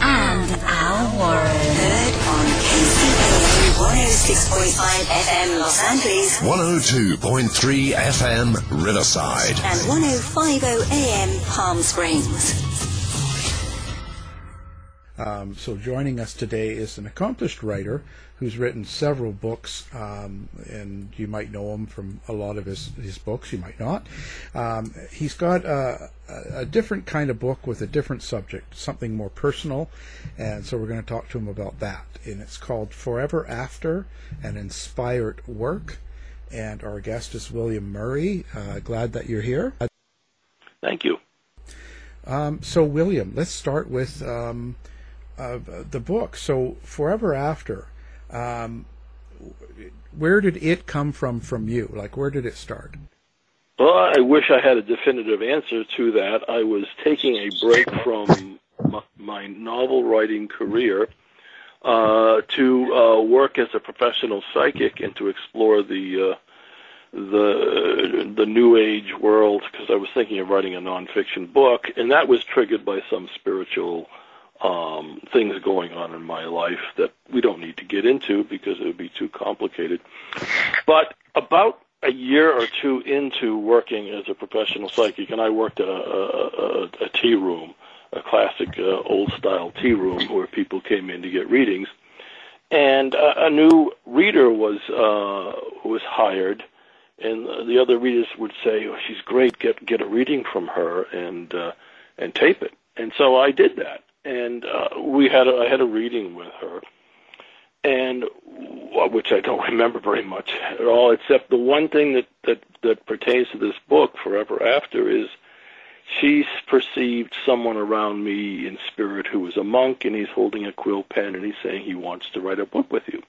and Al Warren. Heard on KCAA 106.5 FM Los Angeles 102.3 FM Riverside. and 105.0 AM Palm Springs. Um, so joining us today is an accomplished writer who's written several books, um, and you might know him from a lot of his, his books, you might not. Um, he's got a, a, different kind of book with a different subject, something more personal, and so we're going to talk to him about that. And it's called Forever After, an Inspired Work. And our guest is William Murray. Uh, glad that you're here. Thank you. Um, so, William, let's start with um, uh, the book. So, Forever After, um, where did it come from from you? Like, where did it start? Well, I wish I had a definitive answer to that. I was taking a break from my, my novel writing career uh, to uh, work as a professional psychic and to explore the uh, the the new age world because I was thinking of writing a nonfiction book, and that was triggered by some spiritual um, things going on in my life that we don't need to get into because it would be too complicated. But about a year or two into working as a professional psychic, and I worked at a, a, a, a tea room, a classic uh, old style tea room where people came in to get readings, and a new reader was uh, was hired, and the other readers would say, oh, "She's great, get get a reading from her and uh, and tape it." And so I did that, and uh, we had a, I had a reading with her, and which I don't remember very much at all, except the one thing that that that pertains to this book, Forever After, is she's perceived someone around me in spirit who is a monk, and he's holding a quill pen, and he's saying he wants to write a book with you.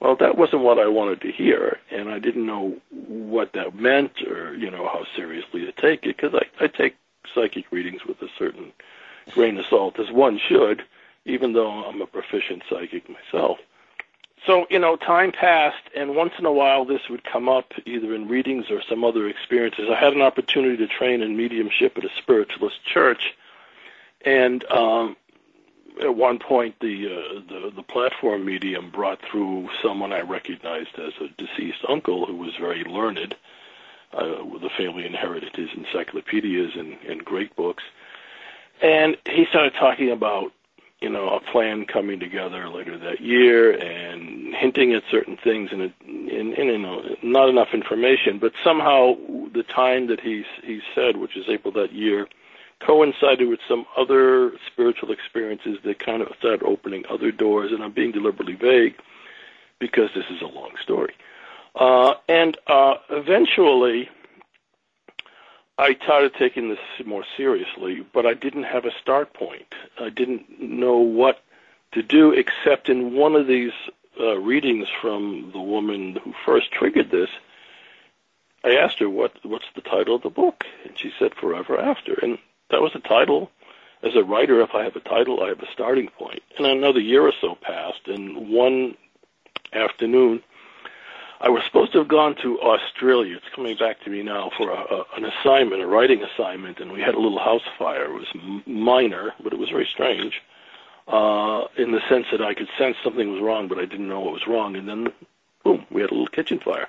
Well, that wasn't what I wanted to hear, and I didn't know what that meant or you know how seriously to take it because I, I take psychic readings with a certain grain of salt, as one should, even though I'm a proficient psychic myself. So, you know, time passed, and once in a while this would come up either in readings or some other experiences. I had an opportunity to train in mediumship at a spiritualist church, and um, at one point the, uh, the the platform medium brought through someone I recognized as a deceased uncle who was very learned. Uh, the family inherited his encyclopedias and, and great books. And he started talking about, you know, a plan coming together later that year and hinting at certain things and, and, and you know, not enough information. But somehow the time that he he said, which is April that year, coincided with some other spiritual experiences that kind of started opening other doors. And I'm being deliberately vague because this is a long story. Uh, and uh, eventually, I started taking this more seriously, but I didn't have a start point. I didn't know what to do, except in one of these uh, readings from the woman who first triggered this. I asked her what what's the title of the book, and she said Forever After, and that was the title. As a writer, if I have a title, I have a starting point. And another year or so passed, and one afternoon, I was supposed to have gone to Australia. It's coming back to me now for a, a, an assignment, a writing assignment, and we had a little house fire. It was minor, but it was very strange uh, in the sense that I could sense something was wrong, but I didn't know what was wrong. And then, boom, we had a little kitchen fire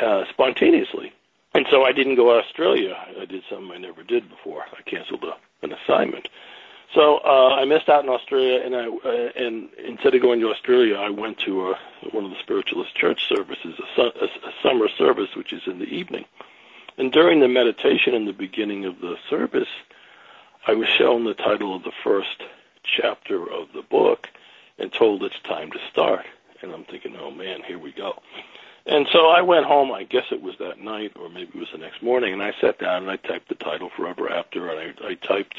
uh, spontaneously. And so I didn't go to Australia. I did something I never did before. I canceled a, an assignment. So uh, I missed out in Australia, and I uh, and instead of going to Australia, I went to uh, one of the spiritualist church services, a, su- a, summer service, which is in the evening. And during the meditation in the beginning of the service, I was shown the title of the first chapter of the book and told it's time to start. And I'm thinking, oh man, here we go. And so I went home. I guess it was that night, or maybe it was the next morning. And I sat down and I typed the title "Forever After," and I, I typed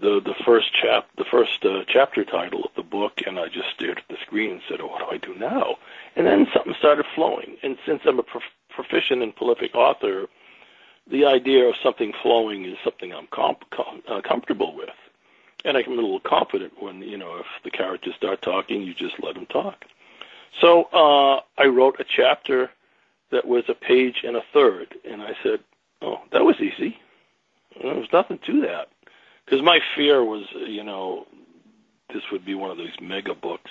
the the first chap the first uh, chapter title of the book, and I just stared at the screen and said, "Oh, what do I do now?" And then something started flowing. And since I'm a prof- proficient and prolific author, the idea of something flowing is something I'm comp- com- uh, comfortable with, and I'm a little confident when you know if the characters start talking, you just let them talk. So uh, I wrote a chapter that was a page and a third, and I said, "Oh, that was easy. There was nothing to that." Because my fear was, you know, this would be one of these mega books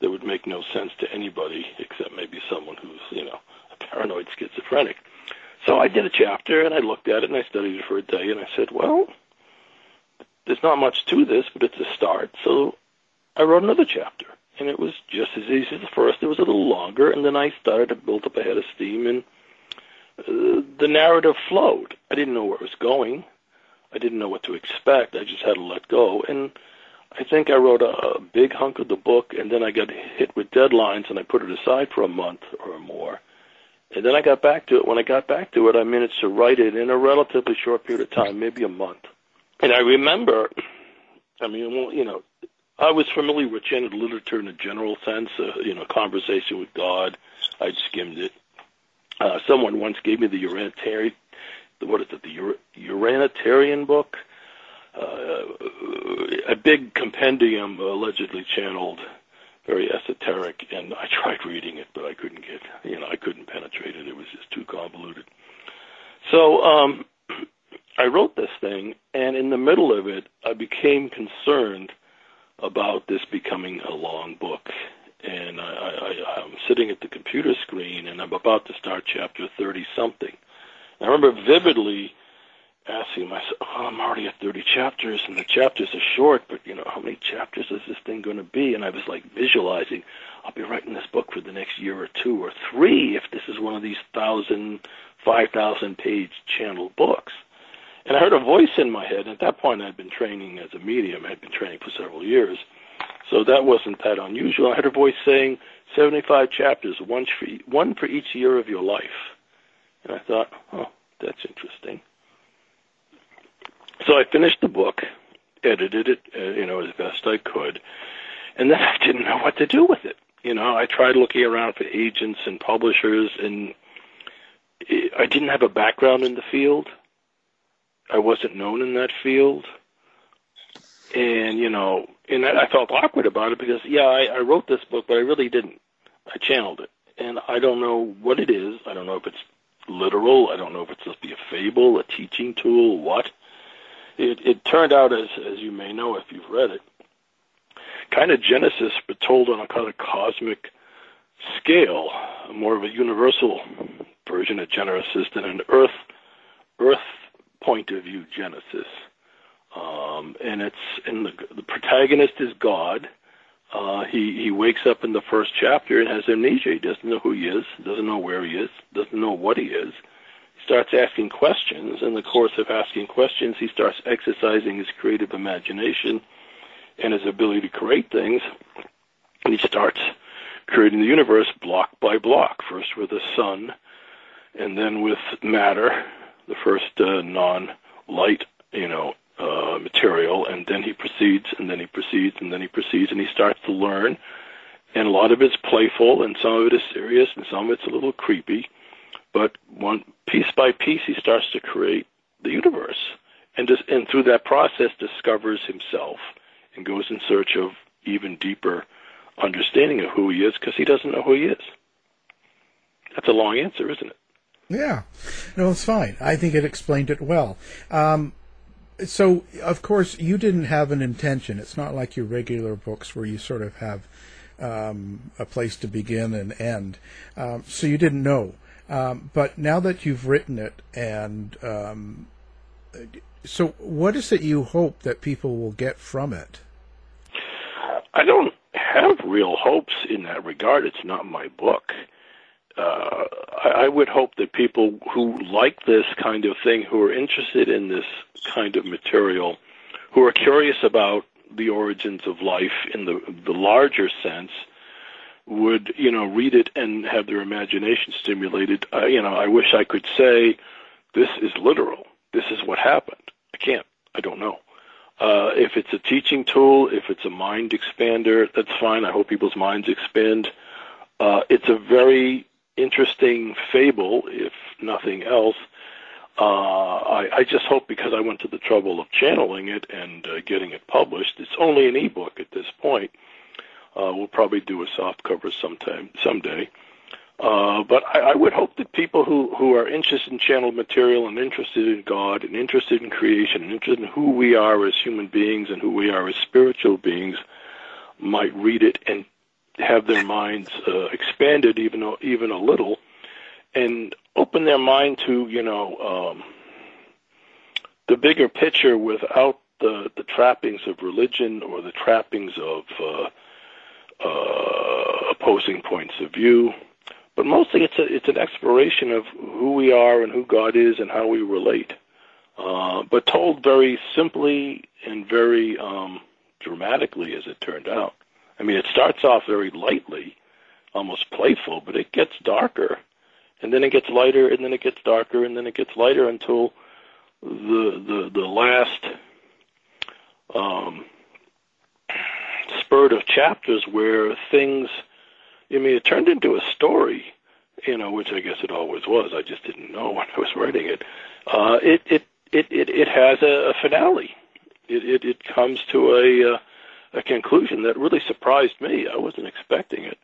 that would make no sense to anybody except maybe someone who's, you know, a paranoid schizophrenic. So I did a chapter and I looked at it and I studied it for a day and I said, well, there's not much to this, but it's a start. So I wrote another chapter and it was just as easy as the first. It was a little longer and then I started to build up a head of steam and uh, the narrative flowed. I didn't know where it was going. I didn't know what to expect. I just had to let go. And I think I wrote a, a big hunk of the book, and then I got hit with deadlines, and I put it aside for a month or more. And then I got back to it. When I got back to it, I managed to write it in a relatively short period of time, maybe a month. And I remember, I mean, well, you know, I was familiar with Janet literature in a general sense, uh, you know, conversation with God. I'd skimmed it. Uh, someone once gave me the Uranitarian what is it, the Uranitarian book, uh, a big compendium allegedly channeled, very esoteric, and I tried reading it, but I couldn't get, you know, I couldn't penetrate it. It was just too convoluted. So um, I wrote this thing, and in the middle of it, I became concerned about this becoming a long book. And I, I, I'm sitting at the computer screen, and I'm about to start chapter 30 something I remember vividly asking myself, oh, I'm already at 30 chapters, and the chapters are short, but, you know, how many chapters is this thing going to be? And I was, like, visualizing, I'll be writing this book for the next year or two or three if this is one of these thousand, five thousand page channel books. And I heard a voice in my head. At that point, I'd been training as a medium. I'd been training for several years. So that wasn't that unusual. I heard a voice saying, 75 chapters, one for, one for each year of your life. And I thought, oh, that's interesting. So I finished the book, edited it, uh, you know, as best I could, and then I didn't know what to do with it. You know, I tried looking around for agents and publishers, and I didn't have a background in the field. I wasn't known in that field, and you know, and I felt awkward about it because, yeah, I, I wrote this book, but I really didn't. I channeled it, and I don't know what it is. I don't know if it's literal. I don't know if it's supposed to be a fable, a teaching tool, what. It, it turned out, as as you may know if you've read it, kind of Genesis, but told on a kind of cosmic scale, more of a universal version of Genesis than an Earth Earth point of view Genesis. Um, and it's and the the protagonist is God uh, he he wakes up in the first chapter and has amnesia. He doesn't know who he is, doesn't know where he is, doesn't know what he is. He starts asking questions. In the course of asking questions, he starts exercising his creative imagination and his ability to create things. And he starts creating the universe block by block. First with the sun, and then with matter, the first uh, non-light, you know, uh, material, and then he proceeds, and then he proceeds, and then he proceeds, and he starts to learn. And a lot of it's playful, and some of it is serious, and some of it's a little creepy. but one piece by piece he starts to create the universe, and just, and through that process discovers himself and goes in search of even deeper understanding of who he is because he doesn't know who he is. That's a long answer, isn't it? Yeah, no, it's fine. I think it explained it well. Um, so, of course, you didn't have an intention. It's not like your regular books where you sort of have um, a place to begin and end. Um, so you didn't know. Um, but now that you've written it, and um, so what is it you hope that people will get from it? I don't have real hopes in that regard. It's not my book uh, I, I would hope that people who like this kind of thing, who are interested in this kind of material, who are curious about the origins of life in the the larger sense, would you know read it and have their imagination stimulated. Uh, you know, I wish I could say this is literal. This is what happened. I can't. I don't know. Uh, if it's a teaching tool, if it's a mind expander, that's fine. I hope people's minds expand. Uh, it's a very interesting fable, if nothing else. Uh, I, I just hope because I went to the trouble of channeling it and uh, getting it published. It's only an ebook at this point. Uh, we'll probably do a soft cover sometime someday. Uh, but I, I would hope that people who, who are interested in channeled material and interested in God and interested in creation and interested in who we are as human beings and who we are as spiritual beings might read it and have their minds uh, expanded even even a little, and open their mind to you know um, the bigger picture without the the trappings of religion or the trappings of uh, uh, opposing points of view. But mostly, it's a it's an exploration of who we are and who God is and how we relate. Uh, but told very simply and very um, dramatically, as it turned out. I mean, it starts off very lightly, almost playful, but it gets darker, and then it gets lighter, and then it gets darker, and then it gets lighter until the the the last um, spurt of chapters where things. I mean, it turned into a story, you know, which I guess it always was. I just didn't know when I was writing it. Uh, it, it it it it has a, finale. It, it it comes to a uh, a conclusion that really surprised me. I wasn't expecting it.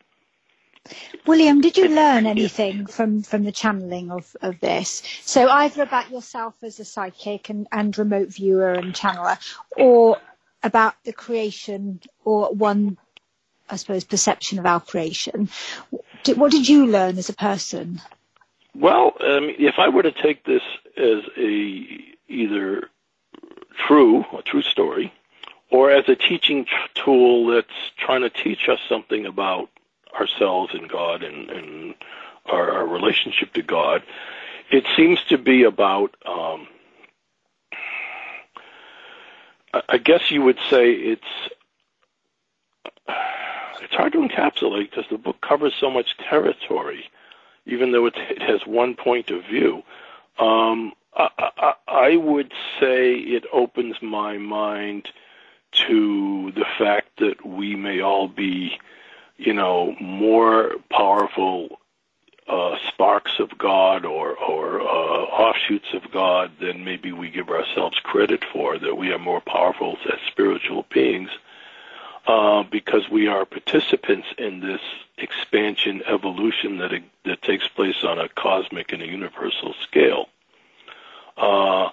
William, did you learn anything from, from the channeling of, of this? So either about yourself as a psychic and, and remote viewer and channeler, or about the creation or one, I suppose, perception of our creation. What did you learn as a person? Well, um, if I were to take this as a either true, a true story, or as a teaching tool that's trying to teach us something about ourselves and God and, and our, our relationship to God. It seems to be about, um, I guess you would say it's it's hard to encapsulate because the book covers so much territory, even though it, it has one point of view. Um, I, I, I would say it opens my mind to the fact that we may all be, you know, more powerful uh, sparks of God or, or uh, offshoots of God than maybe we give ourselves credit for, that we are more powerful as spiritual beings uh, because we are participants in this expansion evolution that, that takes place on a cosmic and a universal scale. Uh,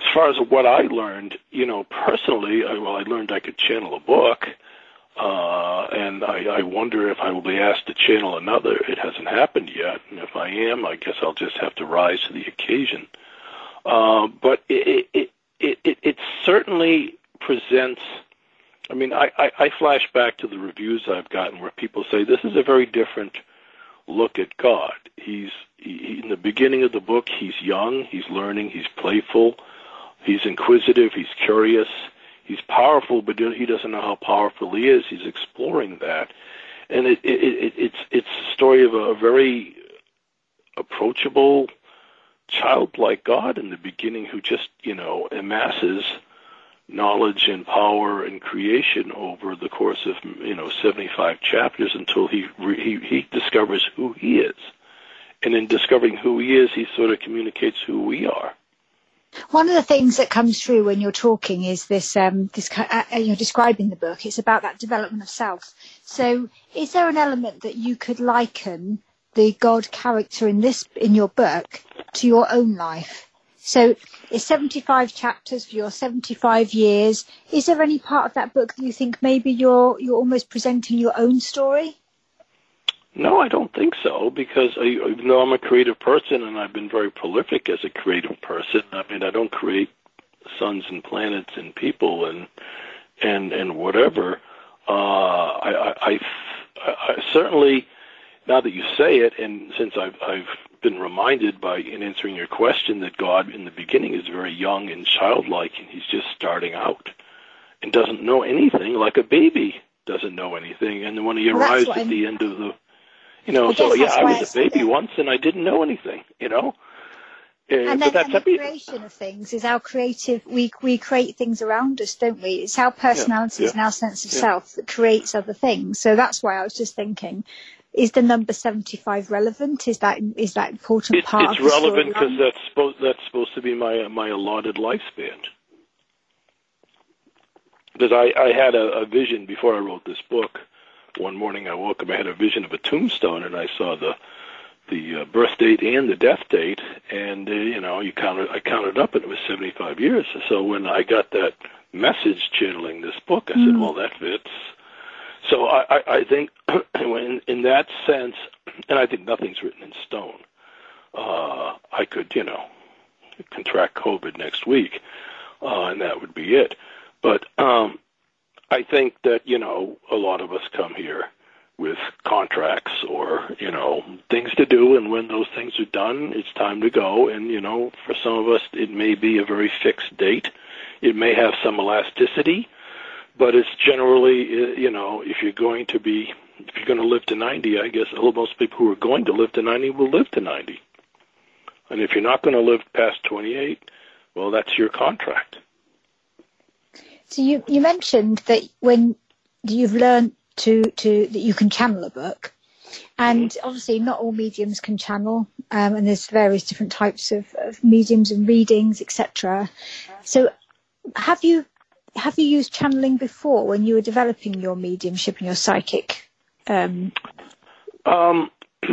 as far as what I learned, you know, personally, I, well, I learned I could channel a book, uh, and I, I wonder if I will be asked to channel another. It hasn't happened yet, and if I am, I guess I'll just have to rise to the occasion. Uh, but it, it, it, it, it certainly presents. I mean, I, I, I flash back to the reviews I've gotten where people say this is a very different look at God. He's he, in the beginning of the book. He's young. He's learning. He's playful. He's inquisitive. He's curious. He's powerful, but he doesn't know how powerful he is. He's exploring that, and it, it, it, it's it's a story of a very approachable, childlike God in the beginning who just you know amasses knowledge and power and creation over the course of you know 75 chapters until he he he discovers who he is and in discovering who he is, he sort of communicates who we are. One of the things that comes through when you're talking is this, um, this uh, uh, you're describing the book. It's about that development of self. So, is there an element that you could liken the God character in this in your book to your own life? So, it's 75 chapters for your 75 years. Is there any part of that book that you think maybe you're you're almost presenting your own story? No, I don't think so because I, even though I'm a creative person and I've been very prolific as a creative person, I mean I don't create suns and planets and people and and and whatever. Uh, I, I, I, I certainly now that you say it, and since I've I've been reminded by in answering your question that God in the beginning is very young and childlike and he's just starting out and doesn't know anything like a baby doesn't know anything and when he Well, arrives at the end of the you know, so yeah, I was a baby once and I didn't know anything, you know. Uh, and then that's the every, creation of things is our creative we we create things around us don't we it's our personalities yeah. and our sense of Yeah. self that creates other things so that's why i was just thinking is the number 75 relevant is that is that important It, part it's of the thing? It's relevant because that's supposed that's supposed to be my my allotted lifespan. Because I I had a, a vision before I wrote this book. One morning I woke up, I had a vision of a tombstone, and I saw the the uh, birth date and the death date, and uh, you know you counted I counted up, and it was 75 years. So when I got that message channeling this book, I said, Mm. well, that fits. So I, I, I think in, in that sense, and I think nothing's written in stone. Uh, I could, you know, contract COVID next week, uh, and that would be it. But um, I think that you know a lot of us come here with contracts or you know things to do, and when those things are done, it's time to go. And you know, for some of us, it may be a very fixed date. It may have some elasticity, but it's generally, uh, you know, if you're going to be, if you're going to live to 90, I guess most people who are going to live to 90 will live to 90. And if you're not going to live past 28, well, that's your contract. So you you mentioned that when you've learned to to that you can channel a book and obviously not all mediums can channel um, and there's various different types of, of mediums and readings etc so have you have you used channeling before when you were developing your mediumship and your psychic um, Um,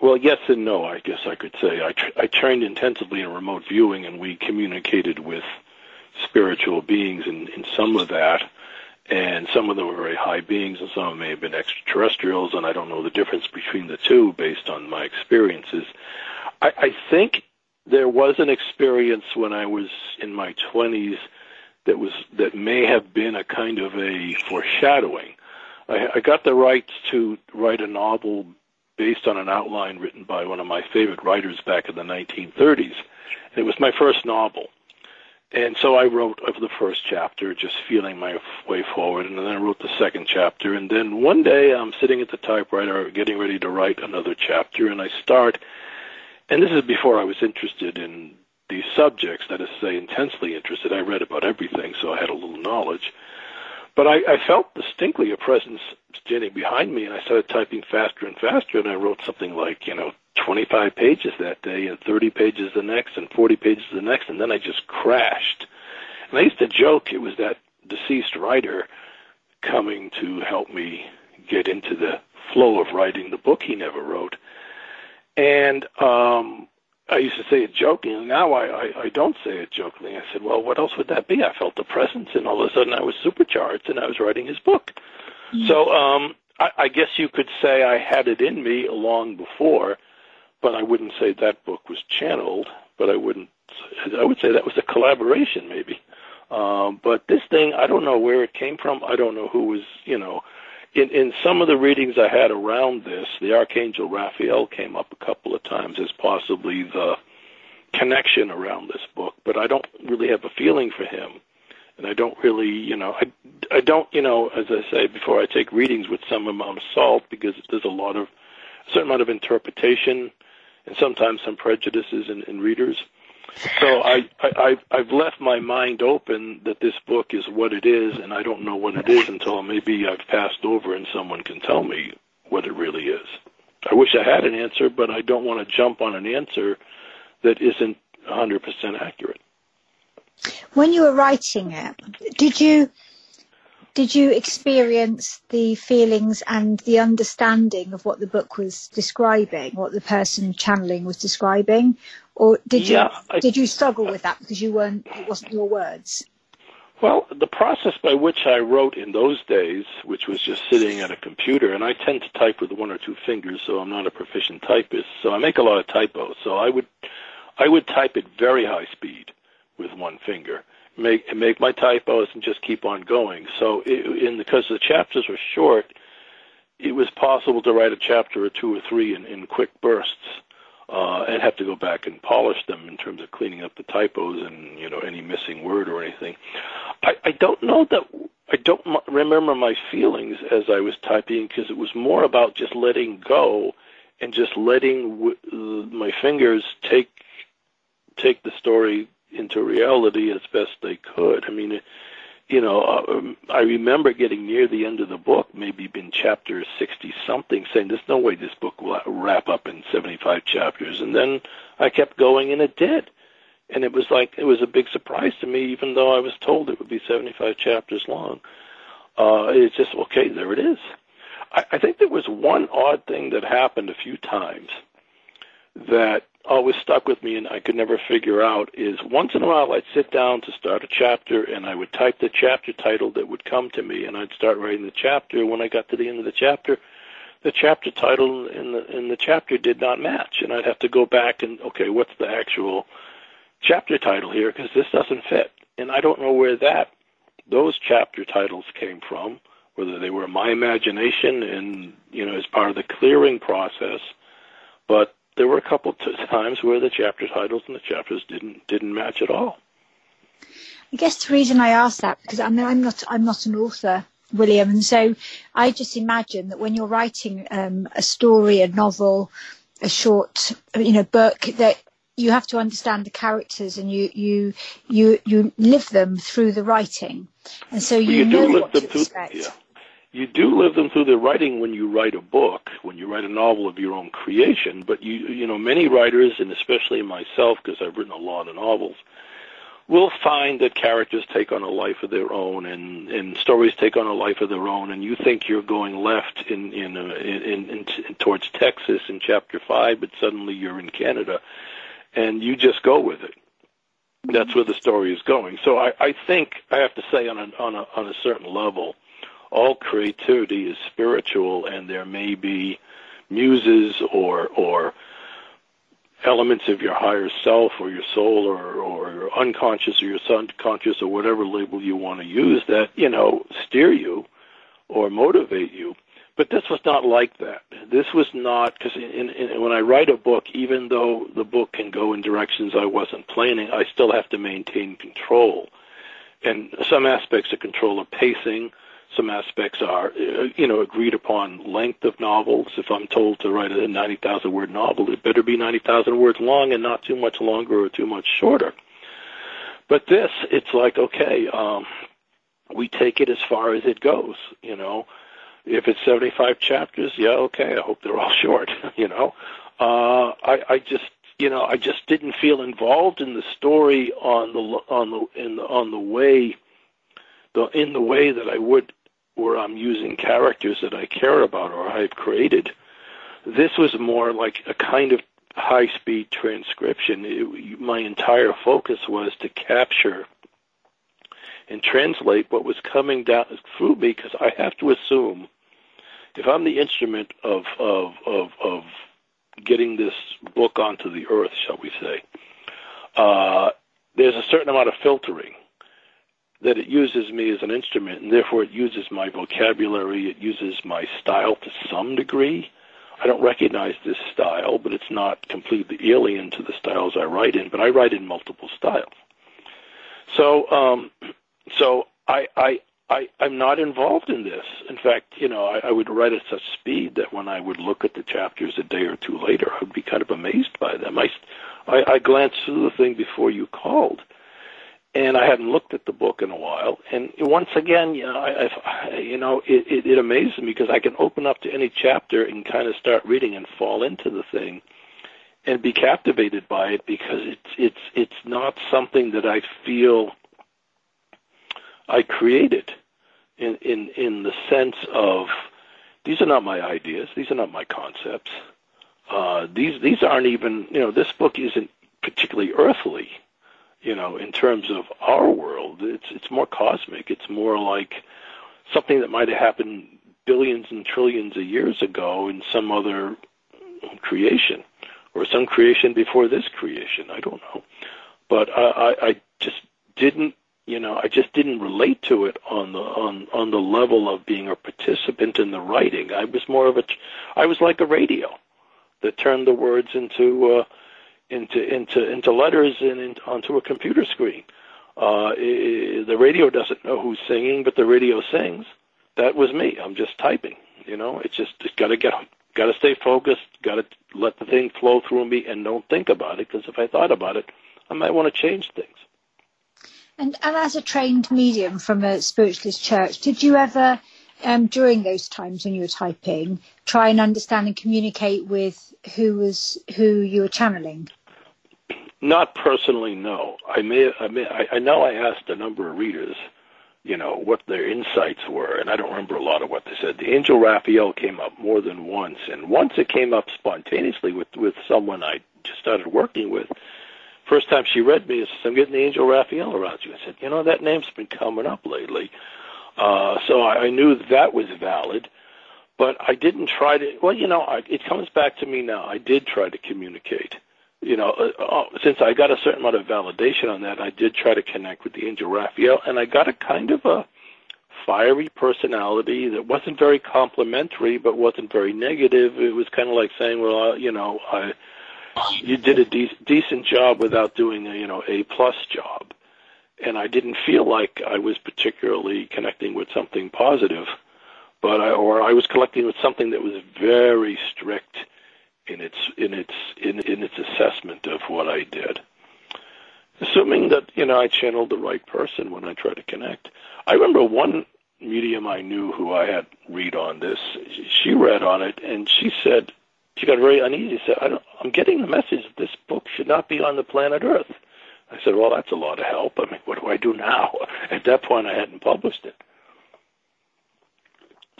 well, yes and no, I guess I could say. I, tr- I trained intensively in remote viewing, and we communicated with spiritual beings in, in some of that. And some of them were very high beings, and some of them may have been extraterrestrials, and I don't know the difference between the two based on my experiences. I, I think there was an experience when I was in my 20s that was that may have been a kind of a foreshadowing. I, I got the rights to write a novel based on an outline written by one of my favorite writers back in the 1930s. And it was my first novel. And so I wrote of the first chapter, just feeling my way forward, and then I wrote the second chapter. And then one day I'm sitting at the typewriter getting ready to write another chapter, and I start, and this is before I was interested in these subjects, that is to say, intensely interested. I read about everything, so I had a little knowledge. But I, I felt distinctly a presence standing behind me, and I started typing faster and faster, and I wrote something like, you know, 25 pages that day, and 30 pages the next, and 40 pages the next, and then I just crashed. And I used to joke it was that deceased writer coming to help me get into the flow of writing the book he never wrote. And um, I used to say it jokingly. Now I, I, I don't say it jokingly. I said, well, what else would that be? I felt the presence, and all of a sudden I was supercharged, and I was writing his book. So um, I, I guess you could say I had it in me long before, but I wouldn't say that book was channeled. But I wouldn't. I would say that was a collaboration, maybe. Um, but this thing, I don't know where it came from. I don't know who was, you know, in in some of the readings I had around this, the archangel Raphael came up a couple of times as possibly the connection around this book, but I don't really have a feeling for him, and I don't really, you know, I I don't, you know, as I say before, I take readings with some amount of salt because there's a lot of a certain amount of interpretation and sometimes some prejudices in, in readers. So I, I I've, I've left my mind open that this book is what it is, and I don't know what it is until maybe I've passed over and someone can tell me what it really is. I wish I had an answer, but I don't want to jump on an answer that isn't 100% accurate. When you were writing it, did you did you experience the feelings and the understanding of what the book was describing, what the person channeling was describing, or did you I- did you struggle with that because you weren't it wasn't your words? Well, the process by which I wrote in those days, which was just sitting at a computer, and I tend to type with one or two fingers, so I'm not a proficient typist. So I make a lot of typos. So I would, I would type at very high speed with one finger, make make my typos, and just keep on going. So it, in because the chapters were short, it was possible to write a chapter or two or three in, in quick bursts uh, and have to go back and polish them in terms of cleaning up the typos and you know any missing word or anything. I, I don't know that I don't m- remember my feelings as I was typing because it was more about just letting go and just letting w- uh, my fingers take take the story into reality as best they could. I mean. You know, um, I remember getting near the end of the book, maybe in chapter 60 something, saying, There's no way this book will wrap up in 75 chapters. And then I kept going, and it did. And it was like, it was a big surprise to me, even though I was told it would be 75 chapters long. Uh, it's just, okay, there it is. I, I think there was one odd thing that happened a few times that always stuck with me and I could never figure out is once in a while I'd sit down to start a chapter and I would type the chapter title that would come to me and I'd start writing the chapter. When I got to the end of the chapter, the chapter title in the in the chapter did not match and I'd have to go back and okay, what's the actual chapter title here because this doesn't fit. And I don't know where that those chapter titles came from, whether they were my imagination and you know as part of the clearing process, but there were a couple t- times where the chapter titles and the chapters didn't didn't match at all. I guess the reason I ask that because I mean I'm not I'm not an author, William, and so I just imagine that when you're writing um, a story, a novel, a short, you know, book, that you have to understand the characters and you you you you live them through the writing, and so you, you know what to through. expect. Yeah, you do live them through the writing when you write a book, when you write a novel of your own creation. But you you know many writers, and especially myself, because I've written a lot of novels, will find that characters take on a life of their own, and and stories take on a life of their own, and you think you're going left in in, uh, in, in, in towards Texas in chapter five, but suddenly you're in Canada, and you just go with it. That's where the story is going. So I, I think I have to say on a on a on a certain level, all creativity is spiritual, and there may be muses or or elements of your higher self or your soul or or your unconscious or your subconscious or whatever label you want to use that you know steer you or motivate you. But this was not like that. This was not because in, in, when I write a book, even though the book can go in directions I wasn't planning, I still have to maintain control. And some aspects of control are pacing. Some aspects are, uh, you know, agreed upon length of novels. If I'm told to write a 90,000 word novel, it better be 90,000 words long and not too much longer or too much shorter. But this, it's like, okay, um, we take it as far as it goes, you know. If it's 75 chapters, yeah, okay. I hope they're all short. You know, uh, I, I just, you know, I just didn't feel involved in the story on the on the in the, on the way, the in the way that I would, where I'm using characters that I care about or I've created. This was more like a kind of high-speed transcription. It, my entire focus was to capture and translate what was coming down through me because I have to assume if I'm the instrument of of of of getting this book onto the earth, shall we say, uh, there's a certain amount of filtering that it uses me as an instrument, and therefore it uses my vocabulary, it uses my style to some degree. I don't recognize this style, but it's not completely alien to the styles I write in. But I write in multiple styles. So, um, so I, I, I, I'm not involved in this. In fact, you know, I, I would write at such speed that when I would look at the chapters a day or two later, I would be kind of amazed by them. I, I, I glanced through the thing before you called, and I hadn't looked at the book in a while. And once again, you know, I, I you know, it, it, it amazes me because I can open up to any chapter and kind of start reading and fall into the thing and be captivated by it because it's it's it's not something that I feel I created in in in the sense of these are not my ideas, these are not my concepts. Uh, these these aren't even you know this book isn't particularly earthly, you know, in terms of our world. It's it's more cosmic. It's more like something that might have happened billions and trillions of years ago in some other creation or some creation before this creation. I don't know, but I, I, I just didn't, you know, I just didn't relate to it on the on on the level of being a participant in the writing. I was more of a, I was like a radio that turned the words into uh, into into into letters and in, onto a computer screen. Uh, it, the radio doesn't know who's singing, but the radio sings. That was me. I'm just typing. You know, it's just it's got to get got to stay focused, got to let the thing flow through me, and don't think about it. Because if I thought about it, I might want to change things. And, and as a trained medium from a spiritualist church, did you ever, um, during those times when you were typing, try and understand and communicate with who was who you were channeling? Not personally, no. I may, I may, I, I know I asked a number of readers you know, what their insights were, and I don't remember a lot of what they said. The angel Raphael came up more than once, and once it came up spontaneously with with someone I just started working with. First time she read me, she said, "I'm getting the angel Raphael around you." I said, "You know, that name's been coming up lately," uh, so I, I knew that was valid. But I didn't try to. Well, you know, I, it comes back to me now. I did try to communicate you know, uh, uh, since I got a certain amount of validation on that, I did try to connect with the angel Raphael, and I got a kind of a fiery personality that wasn't very complimentary, but wasn't very negative. It was kind of like saying, "Well, uh, you know, I, you did a de- decent job without doing a, you know, a plus job," and I didn't feel like I was particularly connecting with something positive, but I, or I was connecting with something that was very strict in its in its in, in its assessment of what I did. Assuming that you know I channeled the right person when I tried to connect. I remember one medium I knew who I had read on this. She read on it and she said she got very uneasy. Said, I don't, "I'm getting the message that this book should not be on the planet Earth." I said, "Well, that's a lot of help. I mean, what do I do now?" At that point, I hadn't published it.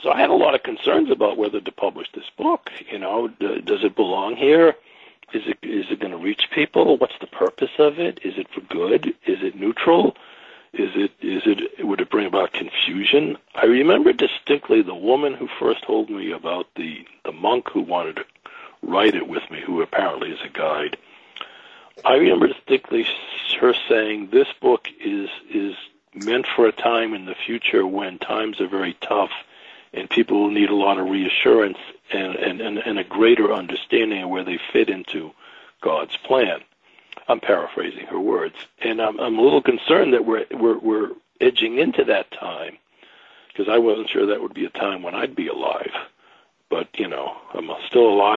So I had a lot of concerns about whether to publish this book. You know, does it belong here? Is it is it going to reach people? What's the purpose of it? Is it for good? Is it neutral? Is it is it would it bring about confusion? I remember distinctly the woman who first told me about the the monk who wanted to write it with me, who apparently is a guide. I remember distinctly her saying, "This book is is meant for a time in the future when times are very tough." and people will need a lot of reassurance and, and, and, and a greater understanding of where they fit into God's plan. I'm paraphrasing her words, and I'm, I'm a little concerned that we're, we're, we're edging into that time because I wasn't sure that would be a time when I'd be alive. But, you know, I'm still alive.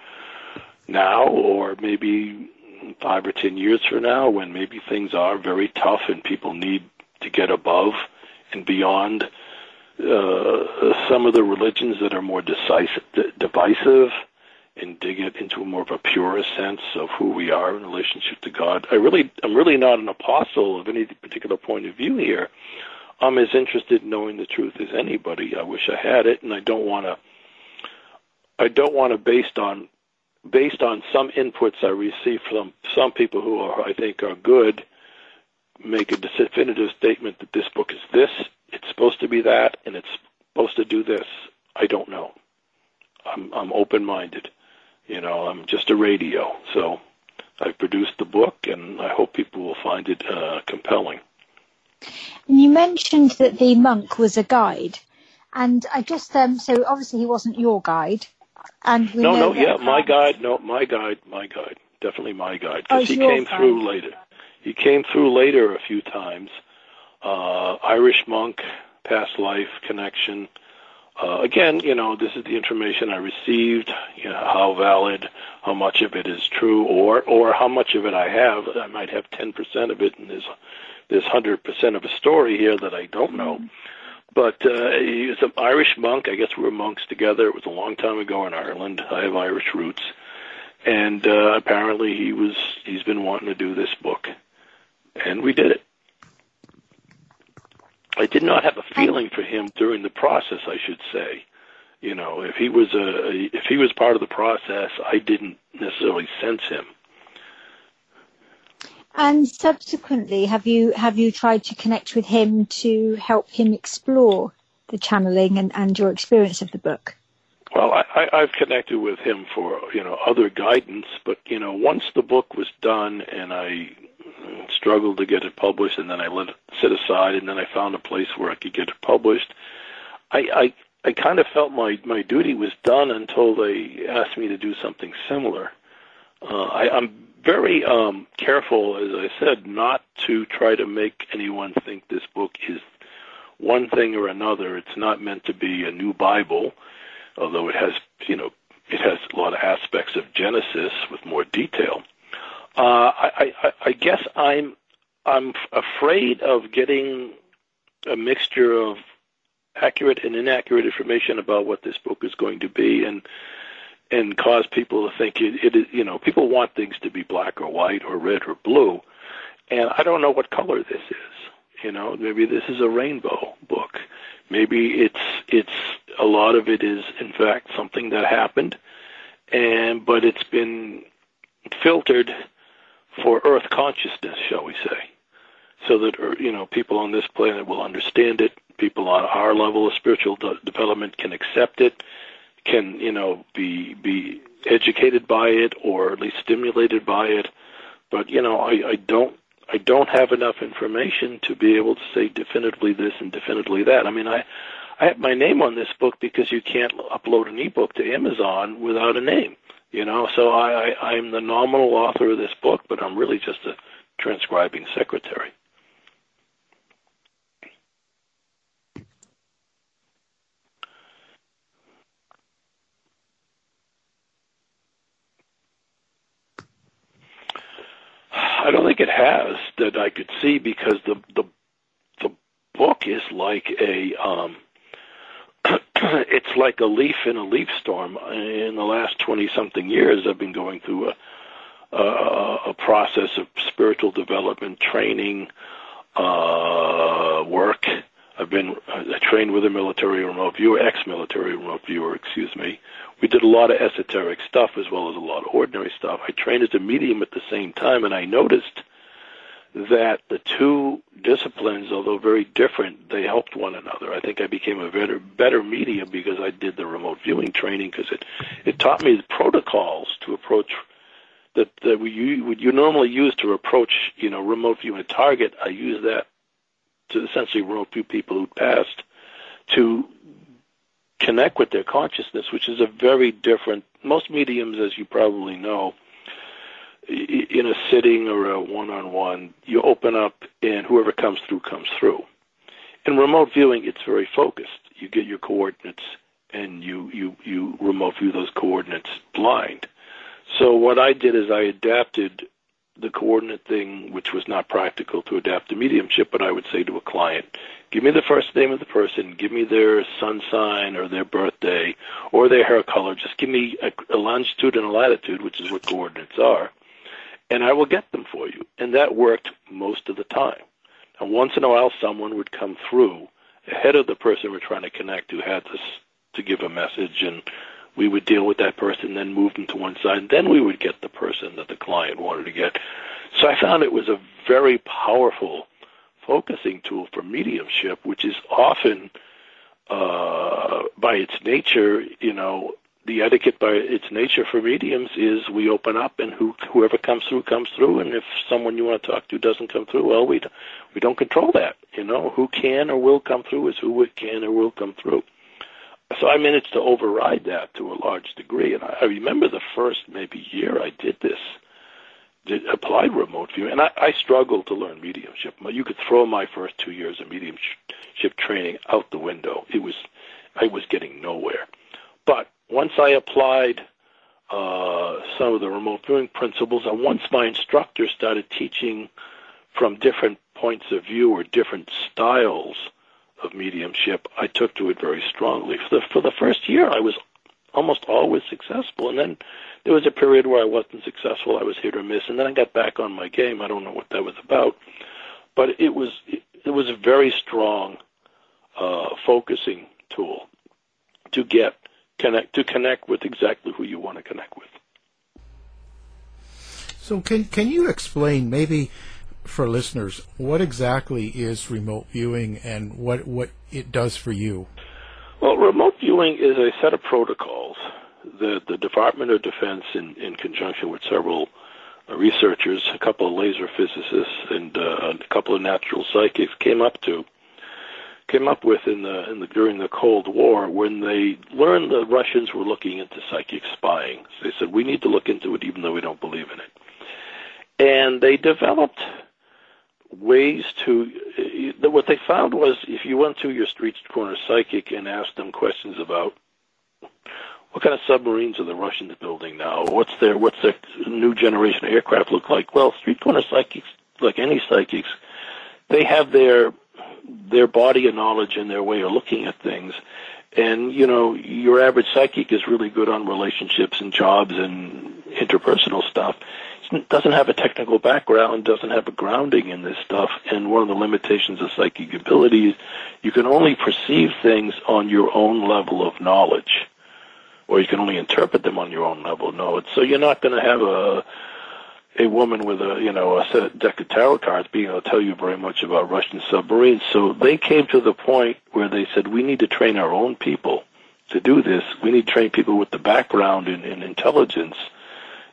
now or maybe five or ten years from now when maybe things are very tough and people need to get above and beyond uh, some of the religions that are more decisive, d- divisive and dig it into a more of a purest sense of who we are in relationship to God. I really, I'm really not an apostle of any particular point of view here. I'm as interested in knowing the truth as anybody. I wish I had it, and I don't want to. I don't want to, based on based on some inputs I receive from some people who are, I think, are good, make a definitive statement that this book is this, it's supposed to be that, and it's supposed to do this. I don't know. I'm, I'm open-minded. You know, I'm just a radio. So I've produced the book, and I hope people will find it uh, compelling. And you mentioned that the monk was a guide, and I just um, so obviously he wasn't your guide. And we no, no, yeah, my guide, no, my guide, my guide, definitely my guide, Oh, because it's he came guide. through later. He came through later a few times. Uh, Irish monk, past life connection. Uh, again, you know, this is the information I received. You know, how valid, how much of it is true, or or how much of it I have. I might have ten percent of it, and there's there's hundred percent of a story here that I don't know. But uh, he was an Irish monk. I guess we were monks together. It was a long time ago in Ireland. I have Irish roots, and uh, apparently he was he's been wanting to do this book, and we did it. I did not have a feeling for him during the process. I should say, you know, if he was a if he was part of the process, I didn't necessarily sense him. And subsequently, have you have you tried to connect with him to help him explore the channeling and, and your experience of the book? Well, I, I've connected with him for you know other guidance, but you know once the book was done and I struggled to get it published, and then I let it sit aside, and then I found a place where I could get it published. I I, I kind of felt my my duty was done until they asked me to do something similar. Uh, I, I'm very um, careful, as I said, not to try to make anyone think this book is one thing or another. It's not meant to be a new Bible, although it has, you know, it has a lot of aspects of Genesis with more detail. Uh, I, I, I guess I'm I'm afraid of getting a mixture of accurate and inaccurate information about what this book is going to be, and and cause people to think it, it is. You know, people want things to be black or white or red or blue, and I don't know what color this is. You know, maybe this is a rainbow book. Maybe it's it's a lot of it is in fact something that happened, and but it's been filtered for Earth consciousness, shall we say, so that er, you know people on this planet will understand it. People on our level of spiritual de- development can accept it, can you know be be educated by it or at least stimulated by it. But you know, I, I don't I don't have enough information to be able to say definitively this and definitively that. I mean, I I have my name on this book because you can't upload an ebook to Amazon without a name. You know, so I, I I'm the nominal author of this book, but I'm really just a transcribing secretary. I don't think it has that I could see because the the the book is like a um it's like a leaf in a leaf storm. In the last twenty something years, I've been going through a a, a process of spiritual development, training, uh, work, I've been uh, I trained with a military remote viewer, ex-military remote viewer, excuse me. We did a lot of esoteric stuff as well as a lot of ordinary stuff. I trained as a medium at the same time, and I noticed that the two disciplines, although very different, they helped one another. I think I became a better better medium because I did the remote viewing training because it it taught me the protocols to approach that that we you would you normally use to approach you know remote viewing a target. I use that to essentially remote view people who passed to connect with their consciousness, which is a very different. Most mediums, as you probably know, in a sitting or a one-on-one, you open up and whoever comes through comes through. In remote viewing, it's very focused. You get your coordinates and you you you remote view those coordinates blind. So what I did is I adapted the coordinate thing, which was not practical to adapt to mediumship, but I would say to a client, give me the first name of the person, give me their sun sign or their birthday or their hair color, just give me a, a longitude and a latitude, which is what coordinates are, and I will get them for you. And that worked most of the time. And once in a while, someone would come through ahead of the person we're trying to connect who had this to give a message and we would deal with that person, then move them to one side, and then we would get the person that the client wanted to get. So I found it was a very powerful focusing tool for mediumship, which is often, uh, by its nature, you know, the etiquette by its nature for mediums is we open up and who, whoever comes through comes through, and if someone you want to talk to doesn't come through, well, we we don't control that. You know, who can or will come through is who can or will come through so I managed to override that to a large degree. And I, I remember the first maybe year I did this, did applied remote viewing, and I, I struggled to learn mediumship. You could throw my first two years of mediumship training out the window. It was, I was getting nowhere. But once I applied uh, some of the remote viewing principles, and once my instructor started teaching from different points of view or different styles of mediumship, I took to it very strongly. For the, for the first year, I was almost always successful, and then there was a period where I wasn't successful. I was hit or miss, and then I got back on my game. I don't know what that was about, but it was it, was a very strong uh, focusing tool to get connect to connect with exactly who you want to connect with. So can can you explain maybe for listeners, what exactly is remote viewing and what, what it does for you? Well, remote viewing is a set of protocols that the Department of Defense, in, in conjunction with several researchers, a couple of laser physicists, and uh, a couple of natural psychics, came up to came up with in the in the during the Cold War when they learned the Russians were looking into psychic spying. So they said we need to look into it even though we don't believe in it. And they developed ways to what they found was if you went to your street corner psychic and asked them questions about what kind of submarines are the Russians building now? What's their what's their new generation of aircraft look like? Well, street corner psychics, like any psychics, they have their their body of knowledge and their way of looking at things. And you know, your average psychic is really good on relationships and jobs and interpersonal stuff doesn't have a technical background, doesn't have a grounding in this stuff, and one of the limitations of psychic abilities, you can only perceive things on your own level of knowledge, or you can only interpret them on your own level of knowledge. So you're not going to have a a woman with a you know a set of deck of tarot cards being able to tell you very much about Russian submarines. So they came to the point where they said we need to train our own people to do this. We need to train people with the background in, in intelligence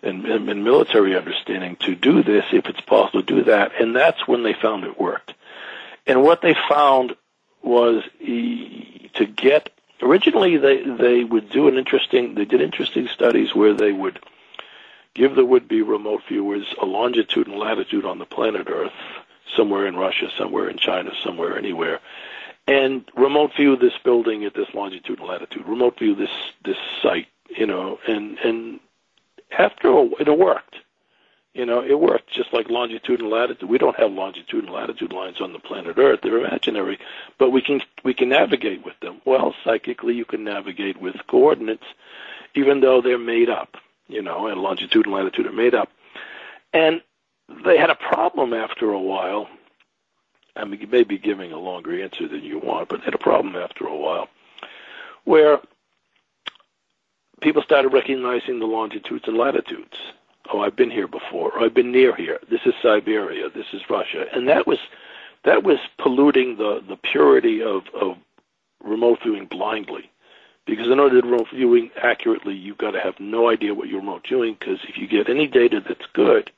and, and, and military understanding to do this if it's possible to do that. And that's when they found it worked. And what they found was to get originally they they would do an interesting they did interesting studies where they would give the would-be remote viewers a longitude and latitude on the planet Earth, somewhere in Russia, somewhere in China, somewhere anywhere, and remote view this building at this longitude and latitude, remote view this this site, you know, and and after a, it worked. You know, it worked just like longitude and latitude. We don't have longitude and latitude lines on the planet Earth; they're imaginary, but we can we can navigate with them. Well, psychically, you can navigate with coordinates, even though they're made up. You know, and longitude and latitude are made up. And they had a problem after a while I mean, you may be giving a longer answer than you want, but they had a problem after a while, where people started recognizing the longitudes and latitudes. Oh, I've been here before. Or I've been near here. This is Siberia. This is Russia, and that was that was polluting the the purity of of remote viewing blindly. Because in order to remote viewing accurately, you've got to have no idea what you're remote viewing. Because if you get any data that's good,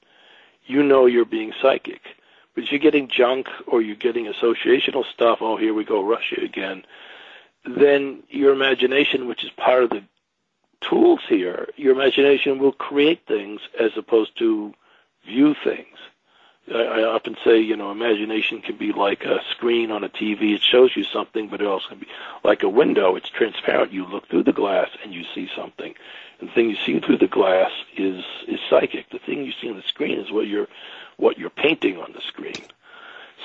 you know you're being psychic. But if you're getting junk or you're getting associational stuff, oh, here we go, Russia again, then your imagination, which is part of the tools here, your imagination will create things as opposed to view things. I, I often say, you know, imagination can be like a screen on a TV. It shows you something, but it also can be like a window. It's transparent. You look through the glass and you see something. And the thing you see through the glass is is psychic. The thing you see on the screen is what you're what you're painting on the screen.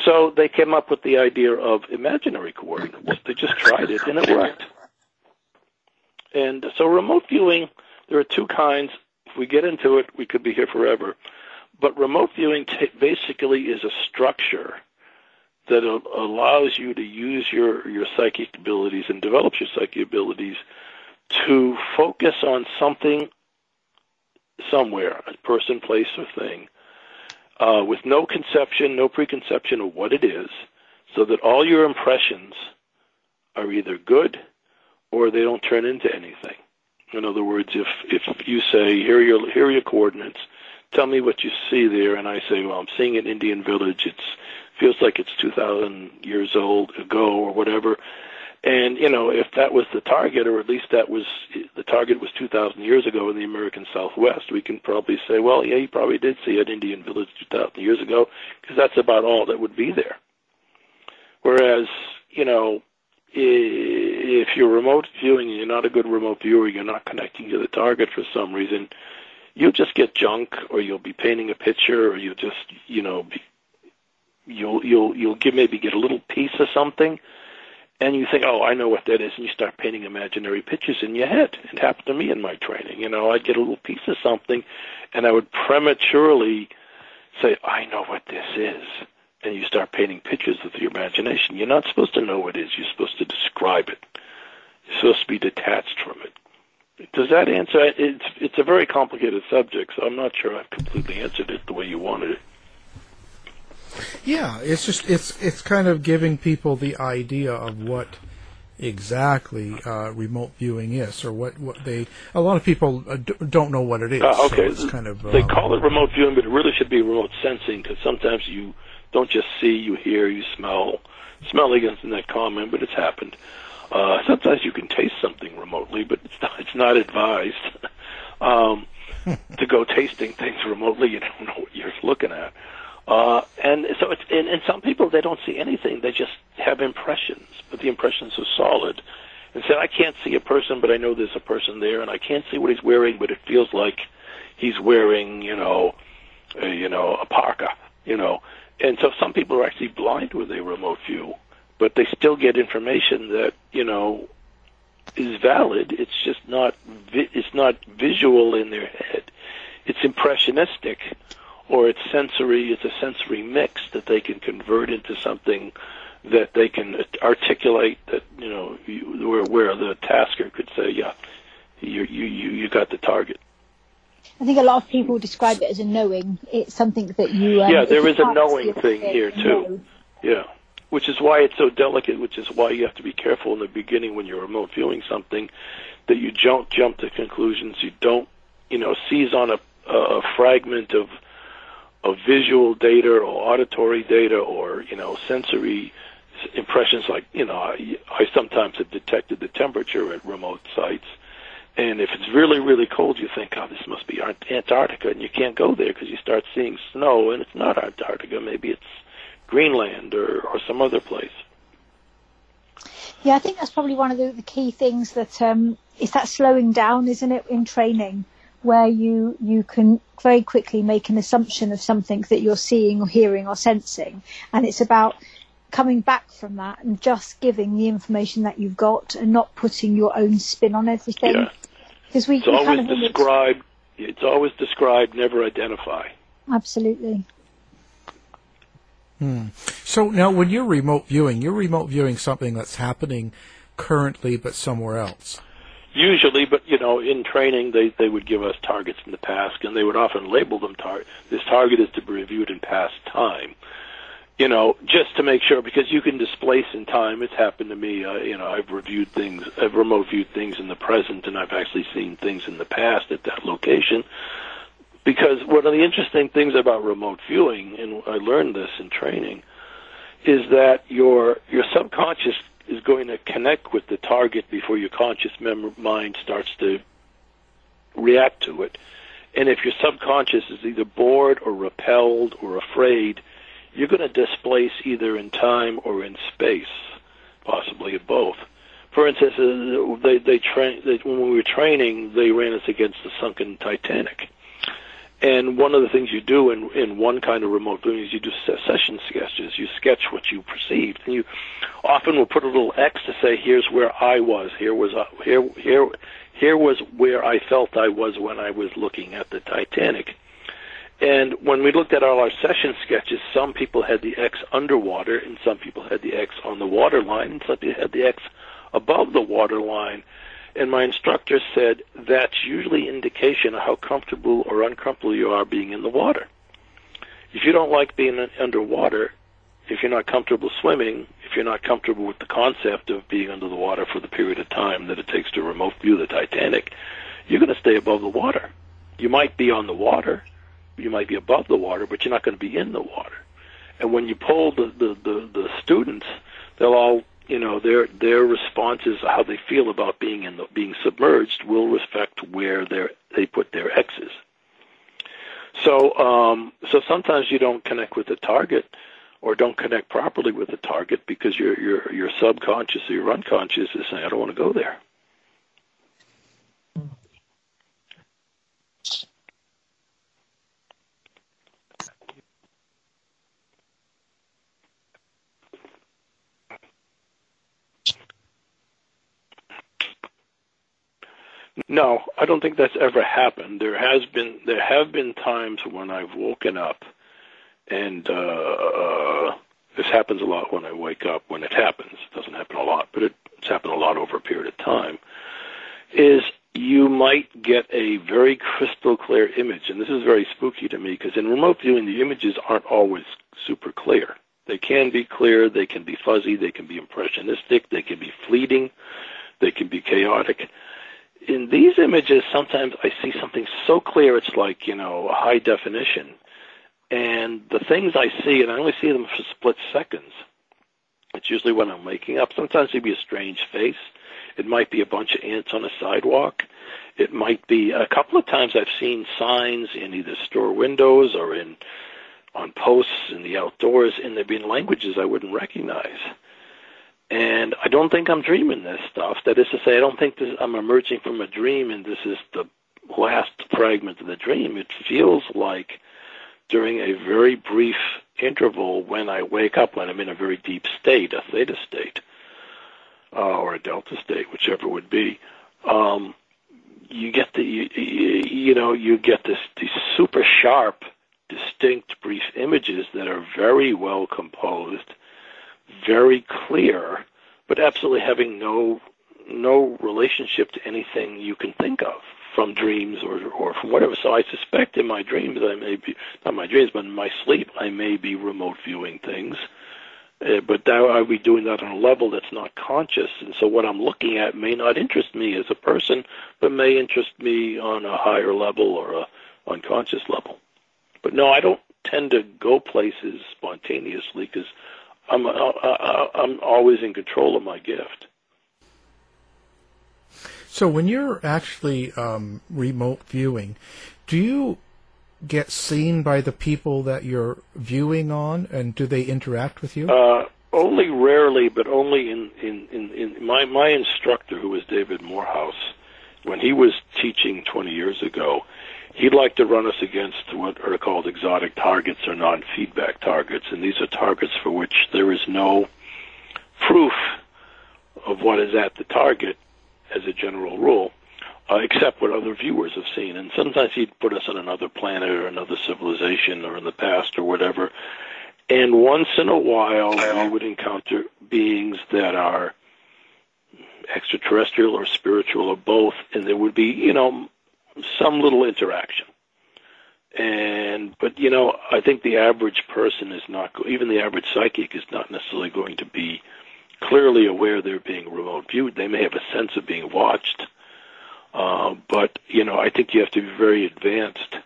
So they came up with the idea of imaginary coordinates. They just tried it and it worked. And so remote viewing, there are two kinds. If we get into it, we could be here forever. But remote viewing t- basically is a structure that a- allows you to use your, your psychic abilities and develops your psychic abilities to focus on something somewhere, a person, place, or thing, uh, with no conception, no preconception of what it is, so that all your impressions are either good or they don't turn into anything. In other words, if if you say here are your here are your coordinates, tell me what you see there, and I say, well, I'm seeing an Indian village. It's feels like it's 2,000 years old ago or whatever. And you know, if that was the target, or at least that was the target was 2,000 years ago in the American Southwest, we can probably say, well, yeah, you probably did see an Indian village 2,000 years ago, because that's about all that would be there. Whereas, you know, if you're remote viewing and you're not a good remote viewer, you're not connecting to the target for some reason, you'll just get junk, or you'll be painting a picture, or you'll just, you know, be, you'll you'll you'll give maybe get a little piece of something and you think, oh, I know what that is, and you start painting imaginary pictures in your head. It happened to me in my training. You know, I'd get a little piece of something, and I would prematurely say, I know what this is. And you start painting pictures with your imagination. You're not supposed to know what it is. You're supposed to describe it. You're supposed to be detached from it. Does that answer? It's it's a very complicated subject, so I'm not sure I've completely answered it the way you wanted it. Yeah, it's just it's it's kind of giving people the idea of what exactly uh, remote viewing is, or what what they. A lot of people uh, d- don't know what it is. Uh, okay, so it's kind of they um, call it remote viewing, but it really should be remote sensing because sometimes you don't just see, you hear, you smell. Smelling isn't that common, but it's happened. Uh, sometimes you can taste something remotely, but it's not, it's not advised um, to go tasting things remotely. You don't know what you're looking at. Uh, and so it's, and, and some people, they don't see anything. They just have impressions, but the impressions are solid. And say, I can't see a person, but I know there's a person there, and I can't see what he's wearing, but it feels like he's wearing, you know, a, you know, a parka, you know. And so some people are actually blind with a remote view, but they still get information that, you know, is valid. It's just not, vi- it's not visual in their head. It's impressionistic or it's sensory, it's a sensory mix that they can convert into something that they can articulate that, you know, you, where, where the tasker could say, yeah, you, you, you, you got the target. I think a lot of people describe it as a knowing. It's something that you. Um, yeah, there is a knowing thing here too. know. Yeah, which is why it's so delicate. Which is why you have to be careful in the beginning when you're remote viewing something, that you don't jump to conclusions. You don't, you know, seize on a, a fragment of of visual data or auditory data or you know sensory impressions. Like you know, I, I sometimes have detected the temperature at remote sites. And if it's really, really cold, you think, oh, this must be Antarctica, and you can't go there because you start seeing snow, and it's not Antarctica. Maybe it's Greenland or, or some other place. Yeah, I think that's probably one of the, the key things that um, is that slowing down, isn't it, in training, where you you can very quickly make an assumption of something that you're seeing or hearing or sensing, and it's about coming back from that and just giving the information that you've got and not putting your own spin on everything. Yeah. Because we, It's we always kind of almost- describe. It's always describe, never identify. absolutely. Hmm. So now, when you're remote viewing, you're remote viewing something that's happening currently, but somewhere else. Usually, but you know, in training, they they would give us targets in the past, and they would often label them tar- This target is to be reviewed in past time. You know, just to make sure, because you can displace in time. It's happened to me. Uh, you know, I've reviewed things, I've remote viewed things in the present, and I've actually seen things in the past at that location. Because one of the interesting things about remote viewing, and I learned this in training, is that your your subconscious is going to connect with the target before your conscious mem- mind starts to react to it. And if your subconscious is either bored or repelled or afraid, you're going to displace either in time or in space, possibly both. For instance, uh, they they train they, when we were training, they ran us against the sunken Titanic. And one of the things you do in in one kind of remote viewing is you do session sketches. You sketch what you perceived, and you often will put a little X to say, "Here's where I was. Here was uh, here here here was where I felt I was when I was looking at the Titanic." And when we looked at all our session sketches, some people had the X underwater, and some people had the X on the water line, and some people had the X above the water line. And my instructor said that's usually indication of how comfortable or uncomfortable you are being in the water. If you don't like being underwater, if you're not comfortable swimming, if you're not comfortable with the concept of being under the water for the period of time that it takes to remote view the Titanic, you're going to stay above the water. You might be on the water, you might be above the water, but you're not going to be in the water. And when you poll the, the, the, the students, they'll all you know their their responses how they feel about being in the, being submerged will reflect where they they put their X's. So um, so sometimes you don't connect with the target or don't connect properly with the target because your your your subconscious or your unconscious is saying I don't want to go there. No, I don't think that's ever happened. There has been there have been times when I've woken up, and uh, this happens a lot when I wake up. When it happens, it doesn't happen a lot, but it, it's happened a lot over a period of time. Is you might get a very crystal clear image, and this is very spooky to me because in remote viewing, the images aren't always super clear. They can be clear, they can be fuzzy, they can be impressionistic, they can be fleeting, they can be chaotic in these images, sometimes I see something so clear it's like you know high definition, and the things I see, and I only see them for split seconds. It's usually when I'm waking up. Sometimes it'd be a strange face. It might be a bunch of ants on a sidewalk. It might be a couple of times I've seen signs in either store windows or in on posts in the outdoors, and they've been languages I wouldn't recognize. And I don't think I'm dreaming this stuff. That is to say, I don't think this, I'm emerging from a dream and this is the last fragment of the dream. It feels like during a very brief interval when I wake up, when I'm in a very deep state, a theta state, uh, or a delta state, whichever it would be, um, you get the you, you know you get this these super sharp, distinct brief images that are very well composed very clear, but absolutely having no no relationship to anything you can think of from dreams or or from whatever. So I suspect in my dreams I may be not my dreams, but in my sleep I may be remote viewing things. Uh, but now I'll be doing that on a level that's not conscious, and so what I'm looking at may not interest me as a person, but may interest me on a higher level or a unconscious level. But no, I don't tend to go places spontaneously because I'm uh, uh, I'm always in control of my gift. So when you're actually um, remote viewing, do you get seen by the people that you're viewing on, and do they interact with you? Uh, only rarely, but only in, in, in, in my my instructor, who was David Morehouse, when he was teaching 20 years ago, he'd like to run us against what are called exotic targets or non-feedback targets, and these are targets for which there is no proof of what is at the target as a general rule, uh, except what other viewers have seen. And sometimes he'd put us on another planet or another civilization or in the past or whatever, And once in a while, you would encounter beings that are extraterrestrial or spiritual or both, and there would be, you know, some little interaction. And but you know, I think the average person is not, even the average psychic is not necessarily going to be clearly aware they're being remote viewed. They may have a sense of being watched, uh, but you know, I think you have to be very advanced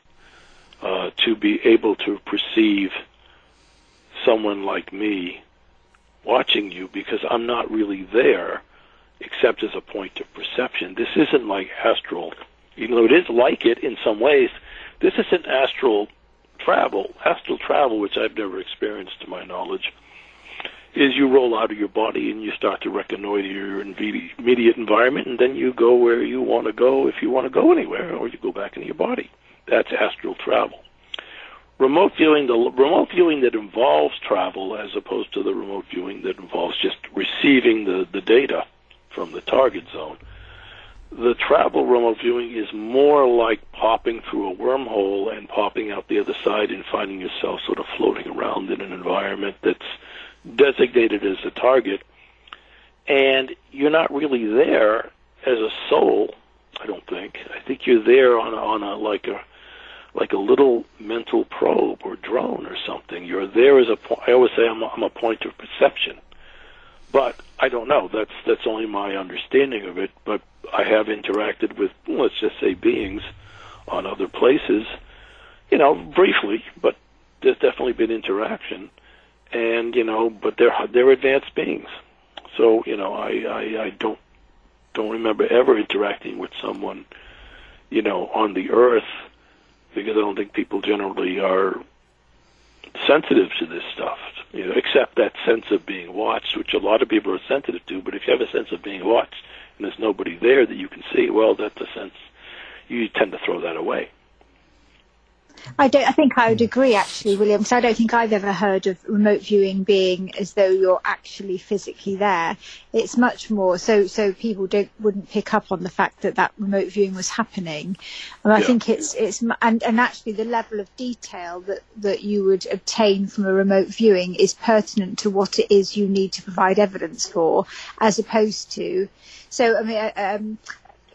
uh, to be able to perceive someone like me watching you because I'm not really there except as a point of perception. This isn't like astral, even though it is like it in some ways. This isn't astral travel. Astral travel, which I've never experienced to my knowledge, is you roll out of your body and you start to reconnoiter your immediate environment, and then you go where you want to go if you want to go anywhere, or you go back into your body. That's astral travel. Remote viewing, the remote viewing that involves travel, as opposed to the remote viewing that involves just receiving the, the data from the target zone, the travel remote viewing is more like popping through a wormhole and popping out the other side and finding yourself sort of floating around in an environment that's designated as a target. And you're not really there as a soul, I don't think. I think you're there on a, on a like a like a little mental probe or drone or something. You're there as a. I always say I'm a, I'm a point of perception, but I don't know. That's that's only my understanding of it. But I have interacted with, let's just say, beings on other places, you know, briefly, but there's definitely been interaction, and you know, but they're they're advanced beings, so you know, I I, I don't don't remember ever interacting with someone, you know, on the earth, because I don't think people generally are sensitive to this stuff, you know, except that sense of being watched, which a lot of people are sensitive to. But if you have a sense of being watched and there's nobody there that you can see, well, that's a sense you tend to throw that away. I don't. I think I would agree, actually, William. Because I don't think I've ever heard of remote viewing being as though you're actually physically there. It's much more so. So people don't wouldn't pick up on the fact that that remote viewing was happening. And I Yeah. think it's it's and and actually the level of detail that that you would obtain from a remote viewing is pertinent to what it is you need to provide evidence for, as opposed to. So I mean. Um,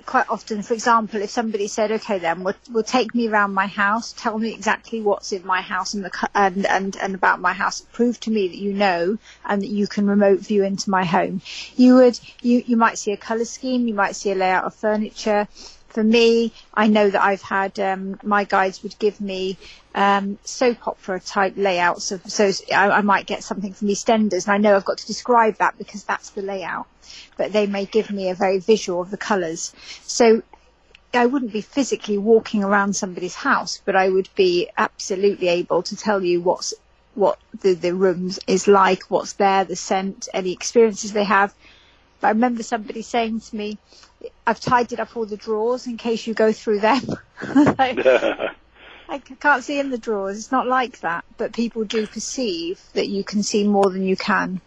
quite often, for example, if somebody said, "Okay, then we'll, we'll take me around my house, tell me exactly what's in my house and the and, and and about my house, prove to me that you know and that you can remote view into my home," you would you you might see a color scheme, you might see a layout of furniture. For me, I know that I've had um, my guides would give me um, soap opera type layouts of so I, I might get something from EastEnders, and I know I've got to describe that because that's the layout but they may give me a very visual of the colours. So I wouldn't be physically walking around somebody's house, but I would be absolutely able to tell you what's what the, the rooms is like, what's there, the scent, any experiences they have. But I remember somebody saying to me, I've tidied up all the drawers in case you go through them. Like, I can't see in the drawers. It's not like that. But people do perceive that you can see more than you can.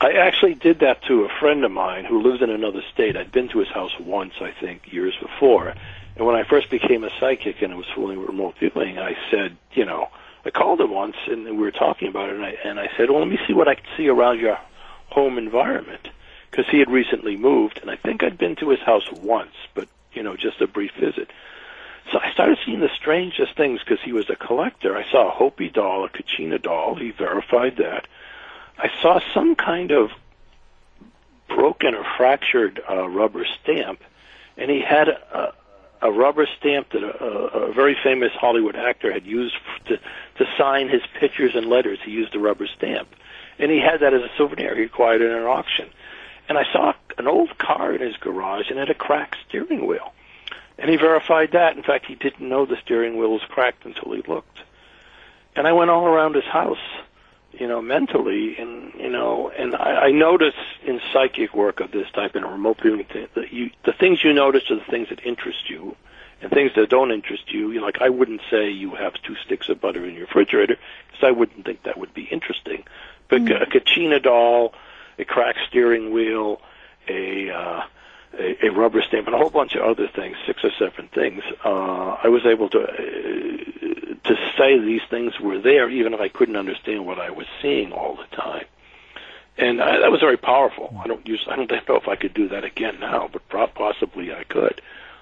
I actually did that to a friend of mine who lives in another state. I'd been to his house once, I think, years before. And when I first became a psychic and it was fooling with remote viewing, I said, you know, I called him once and we were talking about it, and I, and I said, well, let me see what I can see around your home environment. Because he had recently moved, and I think I'd been to his house once, but, you know, just a brief visit. So I started seeing the strangest things because he was a collector. I saw a Hopi doll, a Kachina doll. He verified that. I saw some kind of broken or fractured uh, rubber stamp, and he had a, a rubber stamp that a, a, very famous Hollywood actor had used to to sign his pictures and letters. He used a rubber stamp, and he had that as a souvenir. He acquired it at an auction. And I saw an old car in his garage, and it had a cracked steering wheel. And he verified that. In fact, he didn't know the steering wheel was cracked until he looked. And I went all around his house you know, mentally, and you know, and I, I notice in psychic work of this type and remote viewing thing that you, the things you notice are the things that interest you, and things that don't interest you. You know, like I wouldn't say you have two sticks of butter in your refrigerator because I wouldn't think that would be interesting. But hmm. a Kachina doll, a cracked steering wheel, a uh, a, a rubber stamp, and a whole bunch of other things, six or seven things. Uh, I was able to uh, to say these things were there, even if I couldn't understand what I was seeing all the time. And I, that was very powerful. I don't use. I don't know if I could do that again now, but possibly I could.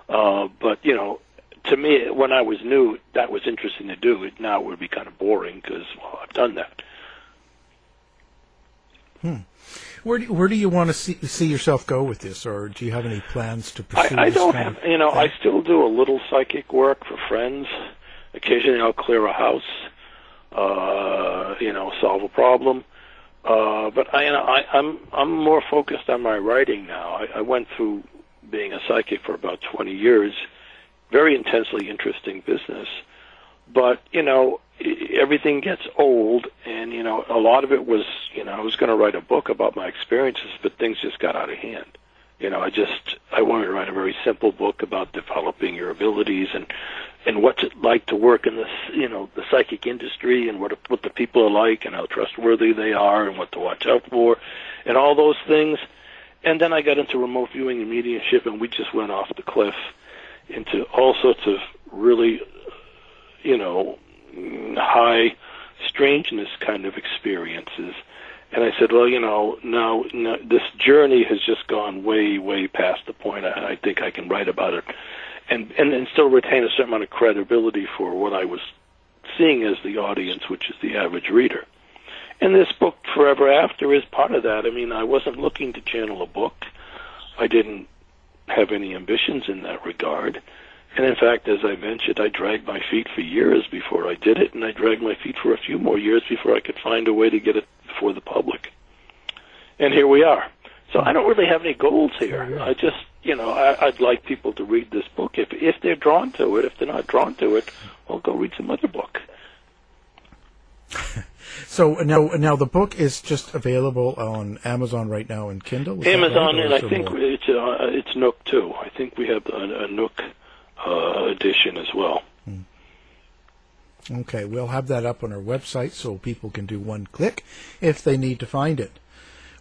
Uh, but you know, to me, when I was new, that was interesting to do. It now would be kind of boring because well, I've done that. Hmm. Where do, where do you want to see, see yourself go with this, or do you have any plans to pursue? I, I this don't have. You know, thing? I still do a little psychic work for friends. Occasionally, I'll clear a house. Uh, you know, solve a problem. Uh, but I, you know, I, I'm I'm more focused on my writing now. I, I went through being a psychic for about 20 years, very intensely interesting business. But you know, everything gets old, and you know, a lot of it was, you know, I was going to write a book about my experiences, but things just got out of hand. You know, I just I wanted to write a very simple book about developing your abilities and and what's it like to work in this, you know, the psychic industry and what what the people are like and how trustworthy they are and what to watch out for, and all those things. And then I got into remote viewing and mediumship, and we just went off the cliff into all sorts of really, you know, high strangeness kind of experiences. And I said, well, you know, now, now this journey has just gone way, way past the point. I, I think I can write about it, and, and and still retain a certain amount of credibility for what I was seeing as the audience, which is the average reader. And this book, Forever After, is part of that. I mean, I wasn't looking to channel a book. I didn't have any ambitions in that regard. And in fact, as I mentioned, I dragged my feet for years before I did it, and I dragged my feet for a few more years before I could find a way to get it before the public. And here we are. So I don't really have any goals here. I just, you know, I, I'd like people to read this book. If if they're drawn to it, if they're not drawn to it, well, go read some other book. So now, now the book is just available on Amazon right now in Kindle. Amazon, right, and I think more? it's uh, it's Nook too. I think we have a, a Nook uh, edition as well. Okay, we'll have that up on our website so people can do one click if they need to find it.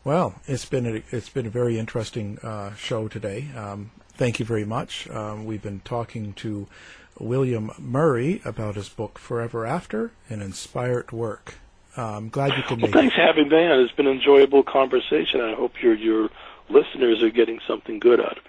Well, it's been a, it's been a very interesting uh, show today. Um, thank you very much. Um, we've been talking to William Murray about his book Forever After, an inspired work. Uh, I'm glad you could Well, thanks for having me on. It's been an enjoyable conversation. I hope your your listeners are getting something good out of it.